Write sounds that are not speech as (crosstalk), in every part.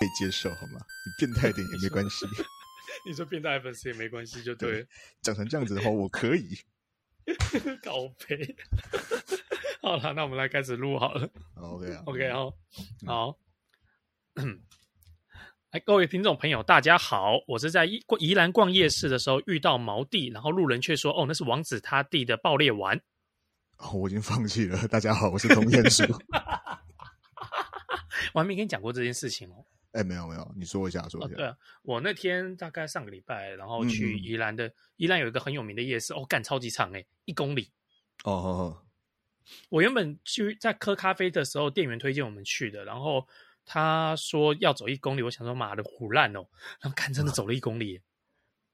可以接受好吗？你变态点也没关系。(laughs) 你说变态粉丝也没关系，就对。长成这样子的话，我可以。(laughs) 搞赔。好了，那我们来开始录好了。OK 啊，OK 哦，好。哎，各位听众朋友，大家好！我是在宜宜兰逛夜市的时候遇到毛弟，然后路人却说：“哦，那是王子他弟的爆裂丸。”哦，我已经放弃了。大家好，我是童彦叔。(laughs) 我还没跟你讲过这件事情哦。哎，没有没有，你说一下，说一下。哦、对啊，我那天大概上个礼拜，然后去宜兰的、嗯、宜兰有一个很有名的夜市，哦，干超级长哎，一公里。哦哦哦。我原本去在喝咖啡的时候，店员推荐我们去的，然后。他说要走一公里，我想说妈的虎烂哦，然后看真的走了一公里，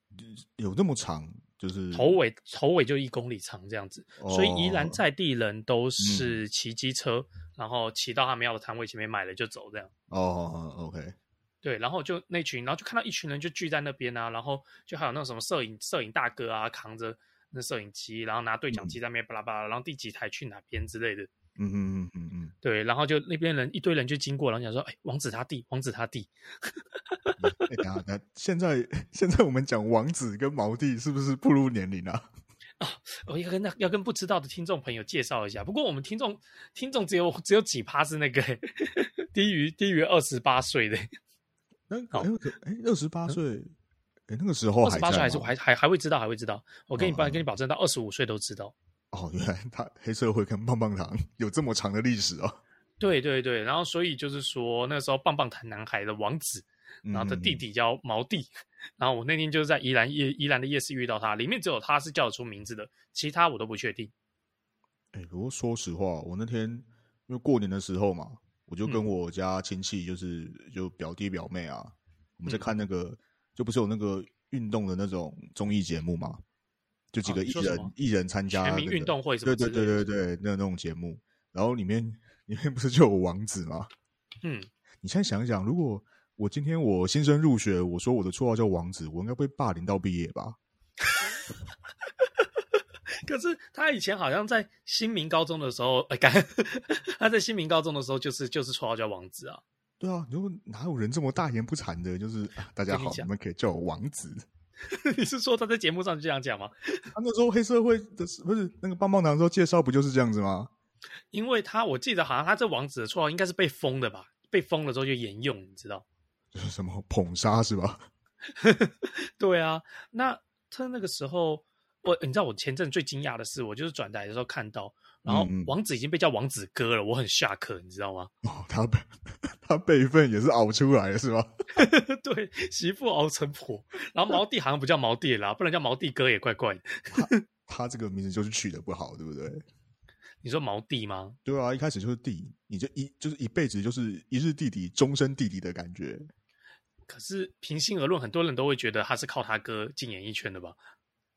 (laughs) 有那么长，就是头尾头尾就一公里长这样子，哦、所以宜兰在地人都是骑机车，嗯、然后骑到他们要的摊位前面买了就走这样。哦，OK，对，然后就那群，然后就看到一群人就聚在那边啊，然后就还有那种什么摄影摄影大哥啊，扛着那摄影机，然后拿对讲机在那边巴拉巴拉，然后第几台去哪边之类的。嗯嗯嗯嗯嗯，对，然后就那边人一堆人就经过，然后讲说：“哎，王子他弟，王子他弟。欸”哎，等下，等下，现在 (laughs) 现在我们讲王子跟毛弟是不是步入年龄啊？啊、哦，我要跟那要跟不知道的听众朋友介绍一下。不过我们听众听众只有只有几趴是那个低于低于二十八岁的。那好，哎，二十八岁，哎，那个时候二十八岁还是还还还会知道，还会知道。我跟你保、哦、跟你保证，到二十五岁都知道。哦，原来他黑社会跟棒棒糖有这么长的历史哦。对对对，然后所以就是说，那时候棒棒糖男孩的王子，然后他弟弟叫毛弟，嗯、然后我那天就是在宜兰夜宜兰的夜市遇到他，里面只有他是叫得出名字的，其他我都不确定。哎，不过说实话，我那天因为过年的时候嘛，我就跟我家亲戚，就是、嗯、就表弟表妹啊，我们在看那个，嗯、就不是有那个运动的那种综艺节目嘛。就几个艺人，艺人参加全民运动会什么？对对对对对，那那种节目，然后里面 (laughs) 里面不是就有王子吗？嗯，你现在想一想，如果我今天我新生入学，我说我的绰号叫王子，我应该被霸凌到毕业吧？(laughs) 可是他以前好像在新民高中的时候，哎，(laughs) 他在新民高中的时候就是就是绰号叫王子啊。对啊，如果哪有人这么大言不惭的，就是、啊、大家好，你们可以叫我王子。(laughs) 你是说他在节目上就这样讲吗？他那时候黑社会的不是那个棒棒糖的时候介绍不就是这样子吗？因为他我记得好像他这王子的绰号应该是被封的吧？被封了之后就沿用，你知道？就是什么捧杀是吧？(laughs) 对啊，那他那个时候我你知道我前阵最惊讶的是，我就是转台的时候看到。然后王子已经被叫王子哥了，我很下课，你知道吗？哦，他 (laughs) 他辈分也是熬出来的，是吧？(laughs) 对，媳妇熬成婆。然后毛弟好像不叫毛弟啦，不能叫毛弟哥也怪怪的。他他这个名字就是取得不好，对不对？你说毛弟吗？对啊，一开始就是弟，你就一就是一辈子就是一日弟弟，终身弟弟的感觉。可是平心而论，很多人都会觉得他是靠他哥进演艺圈的吧？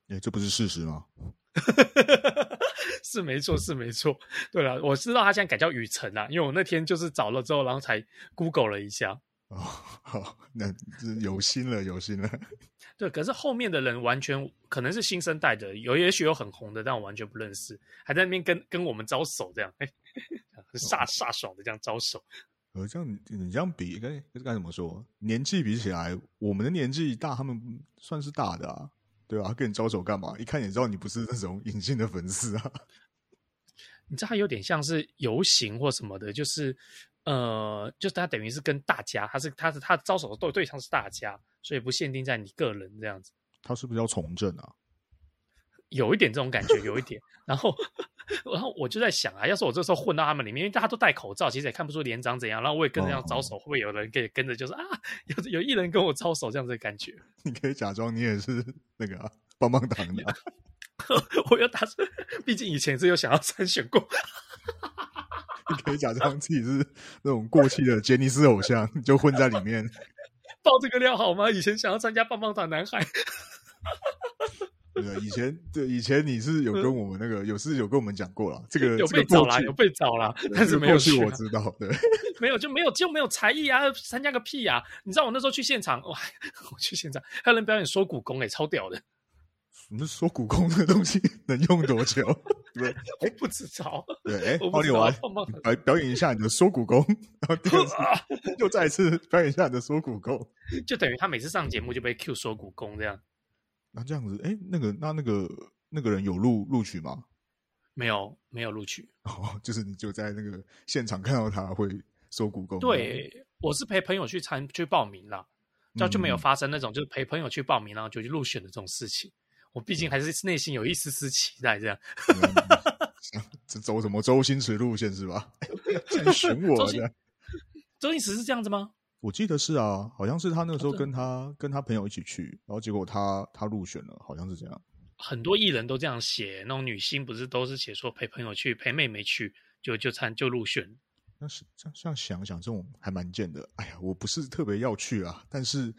哎，这不是事实吗？(laughs) 是没错，是没错。对了，我知道他现在改叫雨辰啊，因为我那天就是找了之后，然后才 Google 了一下。哦，(laughs) 好，那是有心了，有心了。对，可是后面的人完全可能是新生代的，有也许有很红的，但我完全不认识，还在那边跟跟我们招手，这样，哎，(laughs) 煞煞爽的这样招手。呃，这样你你这样比该该怎么说？年纪比起来，我们的年纪大，他们算是大的啊。对啊，跟你招手干嘛？一看也知道你不是那种隐性的粉丝啊。(laughs) 你知道他有点像是游行或什么的，就是呃，就是他等于是跟大家，他是他是他招手的对对象是大家，所以不限定在你个人这样子。他是不是要从政啊？有一点这种感觉，有一点。然后，(laughs) 然后我就在想啊，要是我这时候混到他们里面，因为大家都戴口罩，其实也看不出脸长怎样。然后我也跟着这样招手，哦、会不会有人可以跟着，就是啊，有有一人跟我招手这样子的感觉？你可以假装你也是那个、啊、棒棒糖的。(laughs) 我要打算，毕竟以前是有想要参选过。你可以假装自己是那种过气的杰尼斯偶像，就混在里面。爆这个料好吗？以前想要参加棒棒糖男孩。对，以前对以前你是有跟我们那个有是有跟我们讲过了，这个有被找啦，有被找啦，但是没有去。我知道，对，(laughs) 没有就没有就没有才艺啊，参加个屁啊！你知道我那时候去现场，哇，(laughs) 我去现场还有人表演说古功，哎，超屌的。你说古功这个东西 (laughs) 能用多久？对，(laughs) 哎，不知道。对，哎，奥利瓦，表表演一下你的缩骨功，然后第二次又再一次表演一下你的缩骨功，就等于他每次上节目就被 Q 缩骨功这样。那这样子，哎，那个，那那个那个人有录录取吗？没有，没有录取。哦，就是你就在那个现场看到他会缩骨功。对，我是陪朋友去参去报名了，然后就没有发生那种就是陪朋友去报名然后就去入选的这种事情。我毕竟还是内心有一丝丝期待，这样。这 (laughs) 走什么周星驰路线是吧？(laughs) 选我的。周星驰是这样子吗？我记得是啊，好像是他那个时候跟他跟他朋友一起去，然后结果他他入选了，好像是这样。很多艺人都这样写，那种女星不是都是写说陪朋友去，陪妹妹去，就就参就入选。那是这样，这样想想，这种还蛮贱的。哎呀，我不是特别要去啊，但是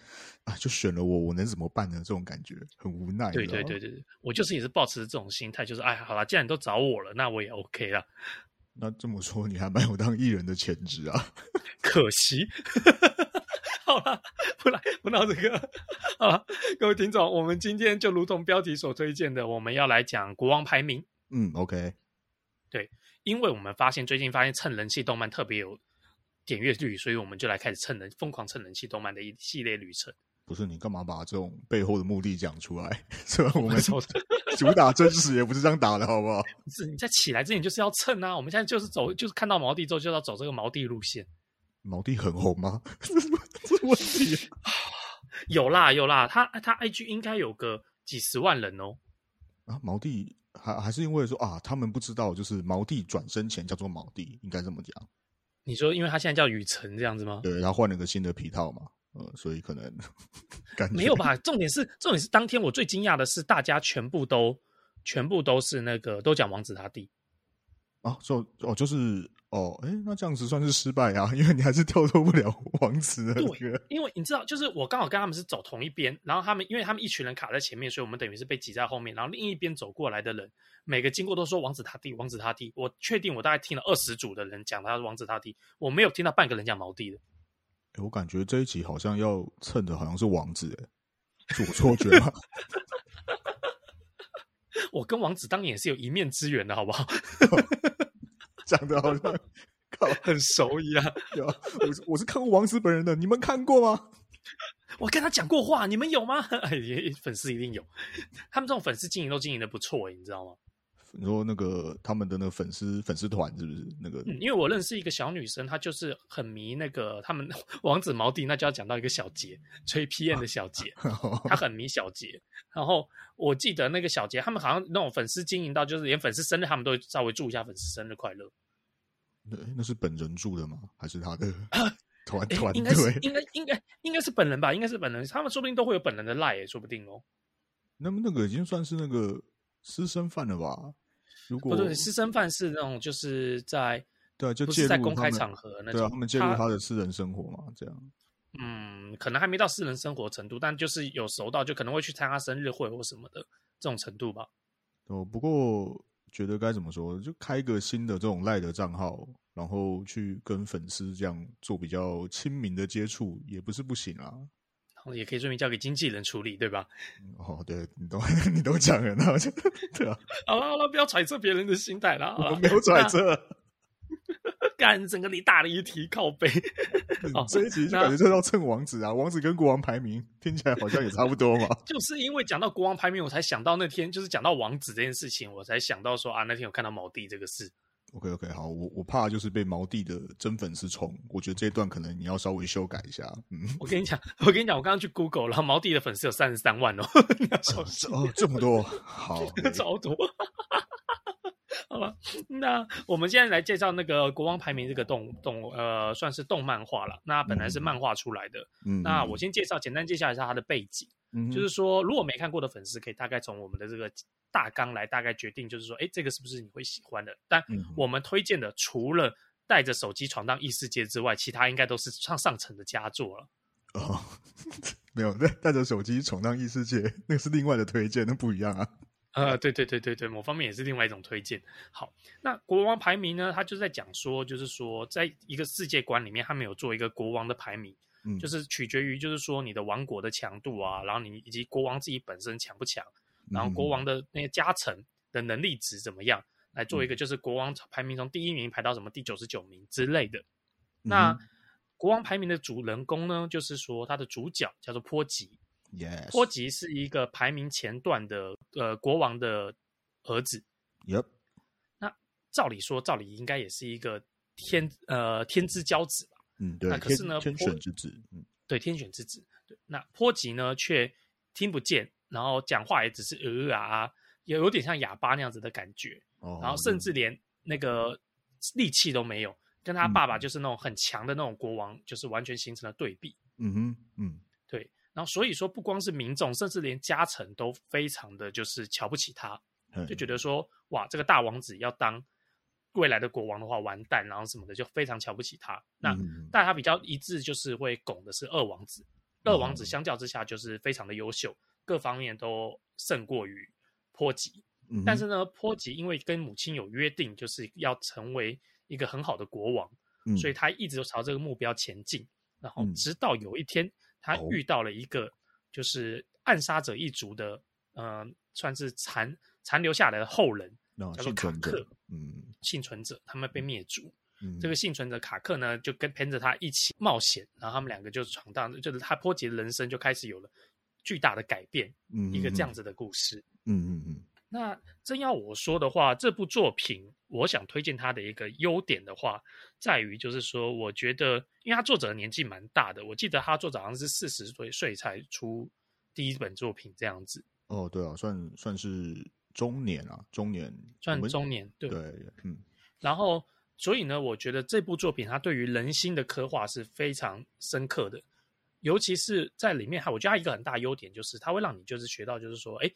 啊，就选了我，我能怎么办呢？这种感觉很无奈。对对对对对，我就是也是抱持这种心态，就是哎，好了，既然你都找我了，那我也 OK 了。(laughs) 那这么说，你还蛮有当艺人的潜质啊？(laughs) 可惜。(laughs) 好了，不来不闹这个。好了，各位听众，我们今天就如同标题所推荐的，我们要来讲国王排名。嗯，OK，对。因为我们发现最近发现蹭人气动漫特别有点阅率，所以我们就来开始蹭人疯狂蹭人气动漫的一系列旅程。不是你干嘛把这种背后的目的讲出来？(laughs) 是吧？我们 (laughs) 主打真实也不是这样打的，好不好？不 (laughs) 是你在起来之前就是要蹭啊！我们现在就是走，就是看到毛地之后就要走这个毛地路线。毛地很红吗？这是问题。(sighs) 有啦有啦，他他 IG 应该有个几十万人哦。啊，毛弟。还还是因为说啊，他们不知道，就是毛弟转身前叫做毛弟，应该这么讲。你说，因为他现在叫雨辰这样子吗？对，他换了个新的皮套嘛，呃，所以可能没有吧。重点是，重点是当天我最惊讶的是，大家全部都全部都是那个都讲王子他弟啊，就哦，就是。哦，哎，那这样子算是失败啊，因为你还是跳脱不了 (laughs) 王子的。对，因为你知道，就是我刚好跟他们是走同一边，然后他们因为他们一群人卡在前面，所以我们等于是被挤在后面，然后另一边走过来的人，每个经过都说王子他弟，王子他弟。我确定我大概听了二十组的人讲他是王子他弟，我没有听到半个人讲毛弟的。我感觉这一集好像要蹭的好像是王子，哎，是我错觉吗？(laughs) 我跟王子当年也是有一面之缘的，好不好？(laughs) 讲的好像 (laughs) 靠很熟一样，(laughs) 我是我是看过王子本人的，你们看过吗？我跟他讲过话，你们有吗？(laughs) 哎，粉丝一定有，他们这种粉丝经营都经营的不错哎，你知道吗？你说那个他们的那个粉丝粉丝团是不是那个、嗯？因为我认识一个小女生，她就是很迷那个他们王子毛弟，那就要讲到一个小杰吹 P N 的小杰，她很迷小杰。然后我记得那个小杰，他们好像那种粉丝经营到，就是连粉丝生日他们都会稍微祝一下粉丝生日快乐。对，那是本人住的吗？还是他的 (laughs) (laughs) 团团队？应该是应该应该应该是本人吧？应该是本人。他们说不定都会有本人的赖，也说不定哦。那么那个已经算是那个私生饭了吧？如果不对，私生饭是那种就是在对，就介入在公开场合那种，对啊，他们介入他的私人生活嘛，这样。嗯，可能还没到私人生活程度，但就是有熟到就可能会去参加生日会或什么的这种程度吧。哦，不过。觉得该怎么说，就开个新的这种赖的账号，然后去跟粉丝这样做比较亲民的接触，也不是不行啊。然后也可以顺便交给经纪人处理，对吧？哦，对，你都 (laughs) 你都讲了，那我就对啊。好了好了，不要揣测别人的心态了。我没有揣测。干整个你大了一题靠背，(laughs) 哦，这一集就感觉就要蹭王子啊，王子跟国王排名听起来好像也差不多嘛。(laughs) 就是因为讲到国王排名，我才想到那天就是讲到王子这件事情，我才想到说啊，那天有看到毛弟这个事。OK OK，好，我我怕就是被毛弟的真粉丝冲，我觉得这一段可能你要稍微修改一下。嗯，我跟你讲，我跟你讲，我刚刚去 Google，然后毛弟的粉丝有三十三万哦，(laughs) 哦，这么多，好，超多。(laughs) 好了，那我们现在来介绍那个国王排名这个动动呃，算是动漫画了。那本来是漫画出来的。嗯，那我先介绍，简单介绍一下它的背景。嗯，就是说，如果没看过的粉丝，可以大概从我们的这个大纲来大概决定，就是说，哎，这个是不是你会喜欢的？但我们推荐的，除了带着手机闯荡异世界之外，其他应该都是上上层的佳作了。哦，(laughs) 没有，带带着手机闯荡异世界，那个是另外的推荐，那不一样啊。呃，对对对对对，某方面也是另外一种推荐。好，那国王排名呢？他就在讲说，就是说，在一个世界观里面，他们有做一个国王的排名，嗯，就是取决于，就是说你的王国的强度啊，然后你以及国王自己本身强不强，然后国王的那些加成的能力值怎么样，来做一个就是国王排名从第一名排到什么第九十九名之类的。那国王排名的主人公呢，就是说他的主角叫做波吉。Yes. 波吉是一个排名前段的呃国王的儿子。Yep. 那照理说，照理应该也是一个天呃天之骄子吧？嗯，对。那可是呢，天选之子。嗯，对，天选之子。对，那波吉呢却听不见，然后讲话也只是呃啊，也有点像哑巴那样子的感觉。哦。然后甚至连那个力气都没有，跟他爸爸就是那种很强的那种国王，就是完全形成了对比。嗯哼，嗯，对。然后所以说，不光是民众，甚至连家臣都非常的就是瞧不起他，就觉得说，哇，这个大王子要当未来的国王的话，完蛋，然后什么的，就非常瞧不起他。那但他比较一致，就是会拱的是二王子。二王子相较之下，就是非常的优秀，各方面都胜过于波吉。但是呢，波吉因为跟母亲有约定，就是要成为一个很好的国王，所以他一直都朝这个目标前进。然后直到有一天。他遇到了一个就是暗杀者一族的，呃，算是残残留下来的后人，叫做卡克，嗯，幸存者，他们被灭族。嗯，这个幸存者卡克呢，就跟陪着他一起冒险，然后他们两个就闯荡，就是他波及的人生就开始有了巨大的改变，嗯，一个这样子的故事，嗯嗯嗯。那真要我说的话，这部作品，我想推荐它的一个优点的话，在于就是说，我觉得，因为他作者年纪蛮大的，我记得他作者好像是四十岁岁才出第一本作品这样子。哦，对啊，算算是中年啊，中年算中年，对对，嗯。然后，所以呢，我觉得这部作品它对于人心的刻画是非常深刻的，尤其是在里面，哈我觉得它一个很大优点就是，它会让你就是学到，就是说，哎。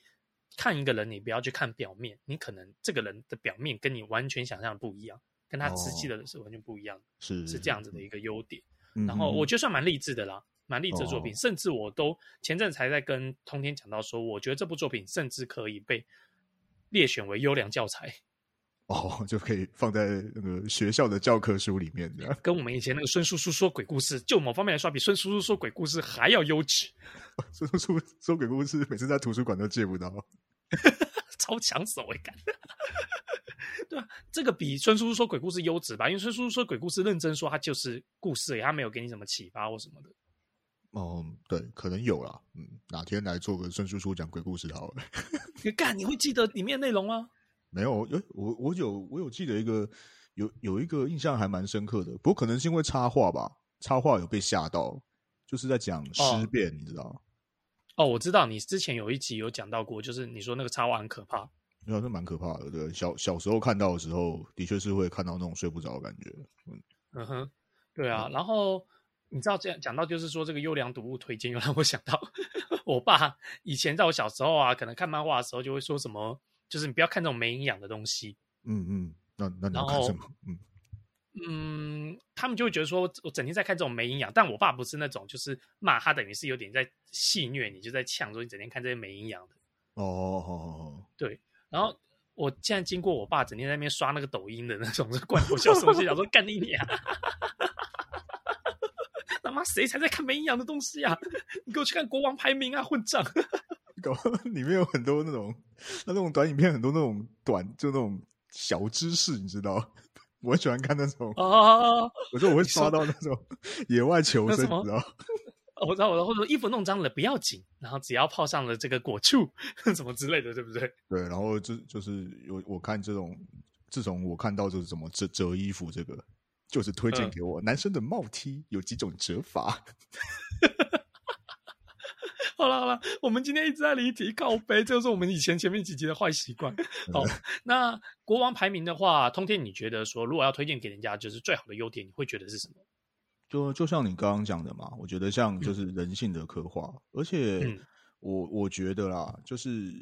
看一个人，你不要去看表面，你可能这个人的表面跟你完全想象的不一样，跟他实际的是完全不一样，是、哦、是这样子的一个优点。然后我觉得算蛮励志的啦，蛮励志的作品。哦、甚至我都前阵才在跟通天讲到说，我觉得这部作品甚至可以被列选为优良教材。哦，就可以放在那个学校的教科书里面，的。跟我们以前那个孙叔叔说鬼故事，就某方面来说，比孙叔叔说鬼故事还要优质。(laughs) 孙叔叔说鬼故事，每次在图书馆都借不到。(laughs) 超抢手哎，感 (laughs) 对啊，这个比孙叔叔说鬼故事优质吧？因为孙叔叔说鬼故事认真说，他就是故事，他没有给你什么启发或什么的。哦，对，可能有啦。嗯，哪天来做个孙叔叔讲鬼故事好了。你干，你会记得里面内容吗？没有，诶，我我有我有记得一个有有一个印象还蛮深刻的，不过可能是因为插画吧，插画有被吓到，就是在讲尸变，哦、你知道。哦，我知道你之前有一集有讲到过，就是你说那个插画很可怕，那是蛮可怕的。对，小小时候看到的时候，的确是会看到那种睡不着的感觉。嗯嗯哼，对啊。嗯、然后你知道这样讲到，就是说这个优良读物推荐，又让我想到 (laughs) 我爸以前在我小时候啊，可能看漫画的时候就会说什么，就是你不要看这种没营养的东西。嗯嗯，那那你要看什么？嗯。嗯，他们就会觉得说，我整天在看这种没营养。但我爸不是那种，就是骂他，等于是有点在戏虐你，就在呛说你整天看这些没营养的。哦哦哦，对。然后我现在经过我爸整天在那边刷那个抖音的那种罐头笑，什么想说干你娘！(laughs) 他妈谁才在看没营养的东西啊？你给我去看国王排名啊，混账！搞 (laughs) 里面有很多那种，那那种短影片，很多那种短，就那种小知识，你知道。(laughs) 我很喜欢看那种哦，我说我会刷到那种 (laughs) 野外求生，你知道？(laughs) 我知道，我知道，或者说衣服弄脏了不要紧，然后只要泡上了这个果醋，什么之类的，对不对？对，然后就就是我我看这种，自从我看到就是怎么折折衣服，这个就是推荐给我、嗯、男生的帽 T 有几种折法。(laughs) 好了好了，我们今天一直在离题靠北，这就是我们以前前面几集的坏习惯。好，那国王排名的话，通天你觉得说，如果要推荐给人家，就是最好的优点，你会觉得是什么？就就像你刚刚讲的嘛，我觉得像就是人性的刻画，嗯、而且我我觉得啦，就是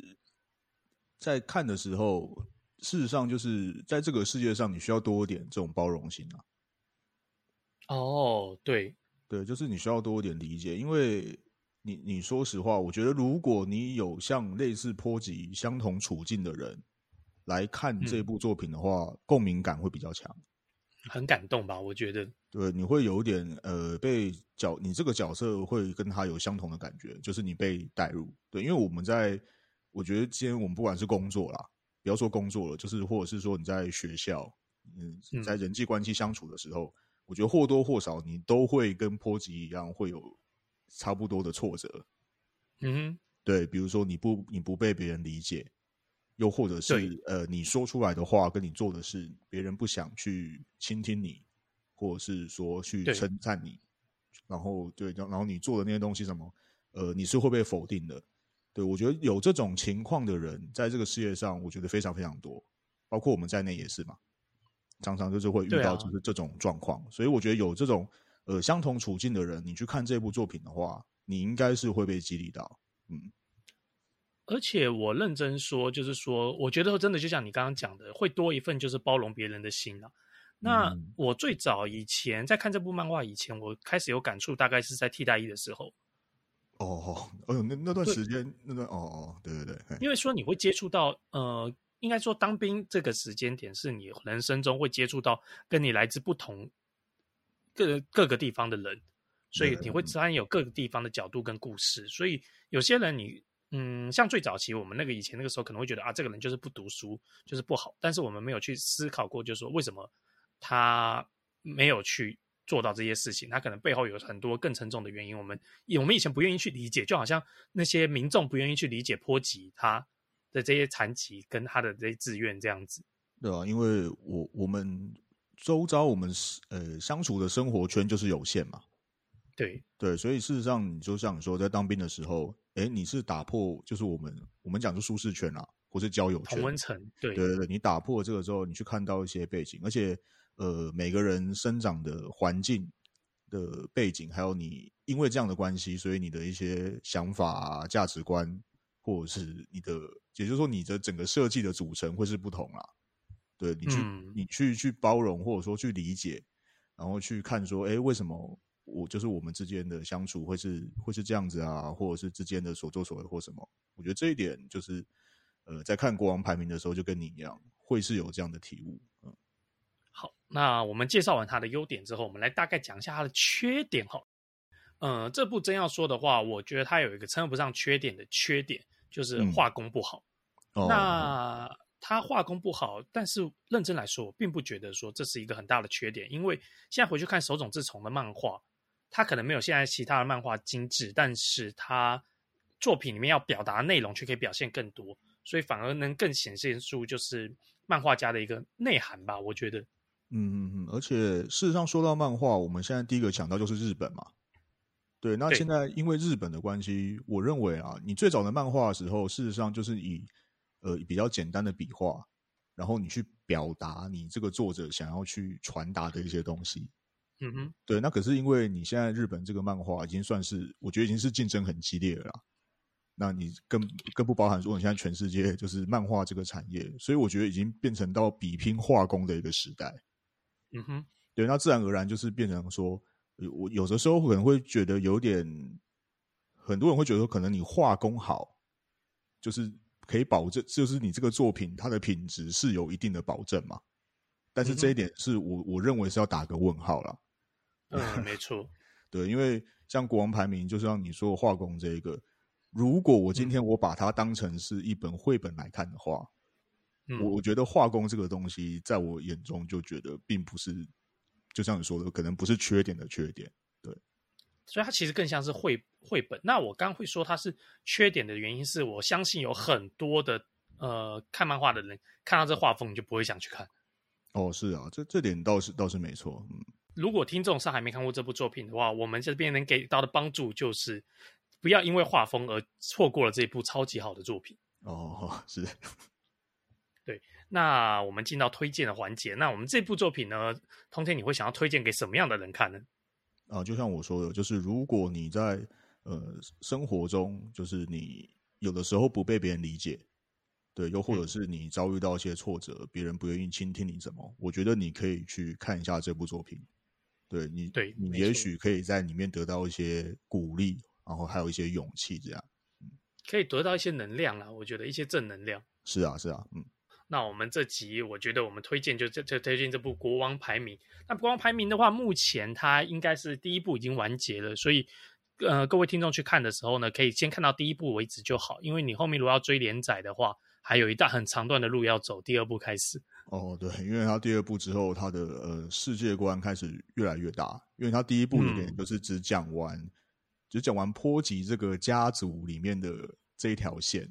在看的时候，事实上就是在这个世界上，你需要多一点这种包容心啊。哦，对对，就是你需要多一点理解，因为。你你说实话，我觉得如果你有像类似波及相同处境的人来看这部作品的话，嗯、共鸣感会比较强，很感动吧？我觉得，对，你会有点呃被角，你这个角色会跟他有相同的感觉，就是你被带入。对，因为我们在，我觉得今天我们不管是工作啦，不要说工作了，就是或者是说你在学校，嗯，在人际关系相处的时候，嗯、我觉得或多或少你都会跟波及一样，会有差不多的挫折。嗯哼，对，比如说你不你不被别人理解，又或者是呃你说出来的话跟你做的事，别人不想去倾听你，或者是说去称赞你，然后对，然后你做的那些东西什么，呃，你是会被否定的。对，我觉得有这种情况的人，在这个世界上，我觉得非常非常多，包括我们在内也是嘛，常常就是会遇到就是这种状况，啊、所以我觉得有这种呃相同处境的人，你去看这部作品的话，你应该是会被激励到，嗯。而且我认真说，就是说，我觉得真的就像你刚刚讲的，会多一份就是包容别人的心啊。那我最早以前在看这部漫画以前，我开始有感触，大概是在替代役的时候。哦，哎呦，那那段时间，那段哦哦，对对对，因为说你会接触到，呃，应该说当兵这个时间点是你人生中会接触到跟你来自不同各各个地方的人，所以你会自然有各个地方的角度跟故事，所以有些人你，嗯，像最早期我们那个以前那个时候可能会觉得啊，这个人就是不读书，就是不好，但是我们没有去思考过，就是说为什么他没有去。做到这些事情，他可能背后有很多更沉重的原因。我们我们以前不愿意去理解，就好像那些民众不愿意去理解波及他的这些残疾跟他的这些志愿这样子。对啊，因为我我们周遭我们呃相处的生活圈就是有限嘛。对对，所以事实上，你就像你说，在当兵的时候，哎，你是打破就是我们我们讲的舒适圈啊，或是交友圈。同温层。对对对，你打破这个之后，你去看到一些背景，而且。呃，每个人生长的环境的背景，还有你因为这样的关系，所以你的一些想法啊、价值观，或者是你的，也就是说你的整个设计的组成会是不同啦。对，你去，嗯、你去去包容，或者说去理解，然后去看说，哎，为什么我就是我们之间的相处会是会是这样子啊，或者是之间的所作所为或什么？我觉得这一点就是，呃，在看国王排名的时候，就跟你一样，会是有这样的体悟，嗯。好，那我们介绍完它的优点之后，我们来大概讲一下它的缺点哈。嗯、呃，这部真要说的话，我觉得它有一个称不上缺点的缺点，就是画工不好。嗯、那它画工不好，但是认真来说，我并不觉得说这是一个很大的缺点，因为现在回去看手冢治虫的漫画，他可能没有现在其他的漫画精致，但是他作品里面要表达的内容却可以表现更多，所以反而能更显现出就是漫画家的一个内涵吧，我觉得。嗯嗯嗯，而且事实上说到漫画，我们现在第一个想到就是日本嘛。对，那现在因为日本的关系，我认为啊，你最早的漫画的时候，事实上就是以呃比较简单的笔画，然后你去表达你这个作者想要去传达的一些东西。嗯哼，对，那可是因为你现在日本这个漫画已经算是，我觉得已经是竞争很激烈了啦。那你更更不包含说你现在全世界就是漫画这个产业，所以我觉得已经变成到比拼画工的一个时代。嗯哼，对，那自然而然就是变成说，我有的时候可能会觉得有点，很多人会觉得说，可能你画工好，就是可以保证，就是你这个作品它的品质是有一定的保证嘛。但是这一点是我我认为是要打个问号了。嗯，没错。(laughs) 对，因为像国王排名，就是像你说画工这一个，如果我今天我把它当成是一本绘本来看的话。我、嗯、我觉得画工这个东西，在我眼中就觉得并不是，就像你说的，可能不是缺点的缺点，对。所以它其实更像是绘绘本。那我刚刚会说它是缺点的原因，是我相信有很多的呃看漫画的人看到这画风，你就不会想去看。哦，是啊，这这点倒是倒是没错。嗯，如果听众上还没看过这部作品的话，我们这边能给到的帮助就是，不要因为画风而错过了这部超级好的作品。哦，(laughs) 是。(laughs) 对，那我们进到推荐的环节。那我们这部作品呢，通天你会想要推荐给什么样的人看呢？啊，就像我说的，就是如果你在呃生活中，就是你有的时候不被别人理解，对，又或者是你遭遇到一些挫折，嗯、别人不愿意倾听你什么，我觉得你可以去看一下这部作品。对你，对你也许可以在里面得到一些鼓励，然后还有一些勇气，这样，嗯，可以得到一些能量啦。我觉得一些正能量。是啊，是啊，嗯。那我们这集，我觉得我们推荐就这这推荐这部《国王排名》。那《国王排名》的话，目前它应该是第一部已经完结了，所以呃，各位听众去看的时候呢，可以先看到第一部为止就好。因为你后面如果要追连载的话，还有一大很长段的路要走。第二部开始，哦，对，因为它第二部之后，它的呃世界观开始越来越大。因为它第一部有点就是只讲完，嗯、只讲完波吉这个家族里面的这一条线。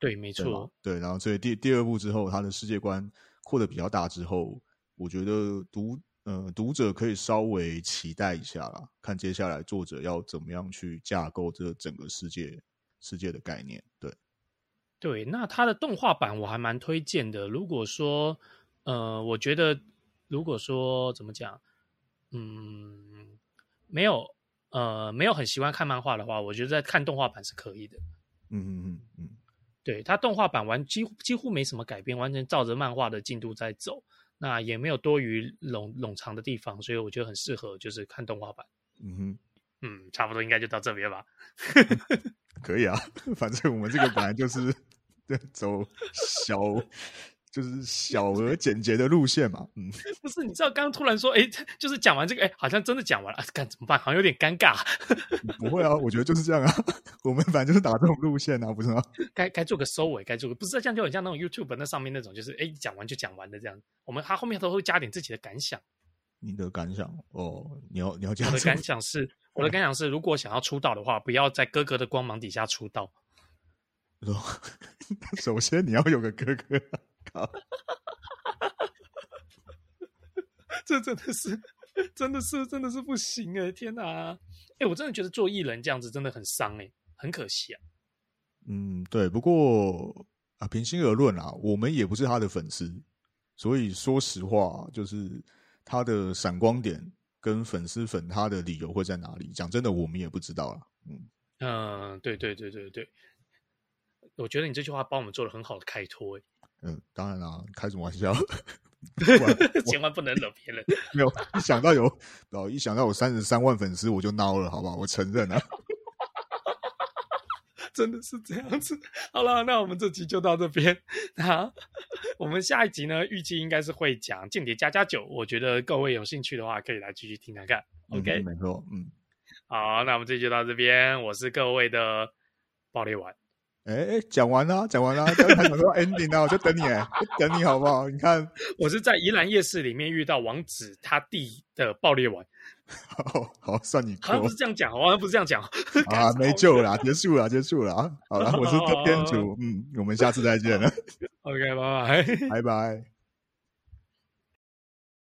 对，没错。对，然后所以第第二部之后，他的世界观扩得比较大之后，我觉得读呃读者可以稍微期待一下啦，看接下来作者要怎么样去架构这整个世界世界的概念。对。对，那他的动画版我还蛮推荐的。如果说，呃，我觉得，如果说怎么讲，嗯，没有，呃，没有很习惯看漫画的话，我觉得在看动画版是可以的。嗯嗯嗯嗯，对，它动画版完几乎几乎没什么改变，完全照着漫画的进度在走，那也没有多余冗冗长的地方，所以我觉得很适合就是看动画版。嗯哼，嗯，差不多应该就到这边吧。可以啊，(laughs) 反正我们这个本来就是 (laughs) 走小，就是小而简洁的路线嘛。嗯，(laughs) 不是，你知道刚刚突然说，哎，(laughs) 就是讲完这个，哎，好像真的讲完了，该怎么办？好像有点尴尬。(laughs) 不会啊，我觉得就是这样啊。我们反正就是打这种路线啊，不是吗？该该做个收尾，该做个，不是这样就很像那种 YouTube 那上面那种，就是哎，讲完就讲完的这样。我们他后面都会加点自己的感想。你的感想哦，你要你要讲。我的感想是，我的感想是，如果想要出道的话，不要在哥哥的光芒底下出道。首先你要有个哥哥，靠，(laughs) 这真的是，真的是，真的是不行哎！天哪，哎，我真的觉得做艺人这样子真的很伤哎，很可惜啊。嗯，对，不过啊，平心而论啊，我们也不是他的粉丝，所以说实话就是。他的闪光点跟粉丝粉他的理由会在哪里？讲真的，我们也不知道了。嗯嗯，对对对对对，我觉得你这句话帮我们做了很好的开脱。嗯，当然啦，开什么玩笑？(laughs) 千万不能惹别人。没有，一想到有，哦，一想到有三十三万粉丝，我就孬了，好不好？我承认了。(laughs) 真的是这样子。好了，那我们这集就到这边。那，我们下一集呢，预计应该是会讲《间谍加加酒》。我觉得各位有兴趣的话，可以来继续听看看。OK，没错，嗯。好，那我们这集就到这边。我是各位的爆裂丸。哎哎，讲完了，(laughs) 讲完了，刚才讲说 ending 了，我就等你，哎，(laughs) 等你好不好？你看，我是在宜兰夜市里面遇到王子他弟的爆裂丸。(laughs) 好好，算你好像不是这样讲，好像不是这样讲啊，没救了，结束了，结束了啊！好了，我是天主，嗯，我们下次再见了。OK，拜拜，拜拜。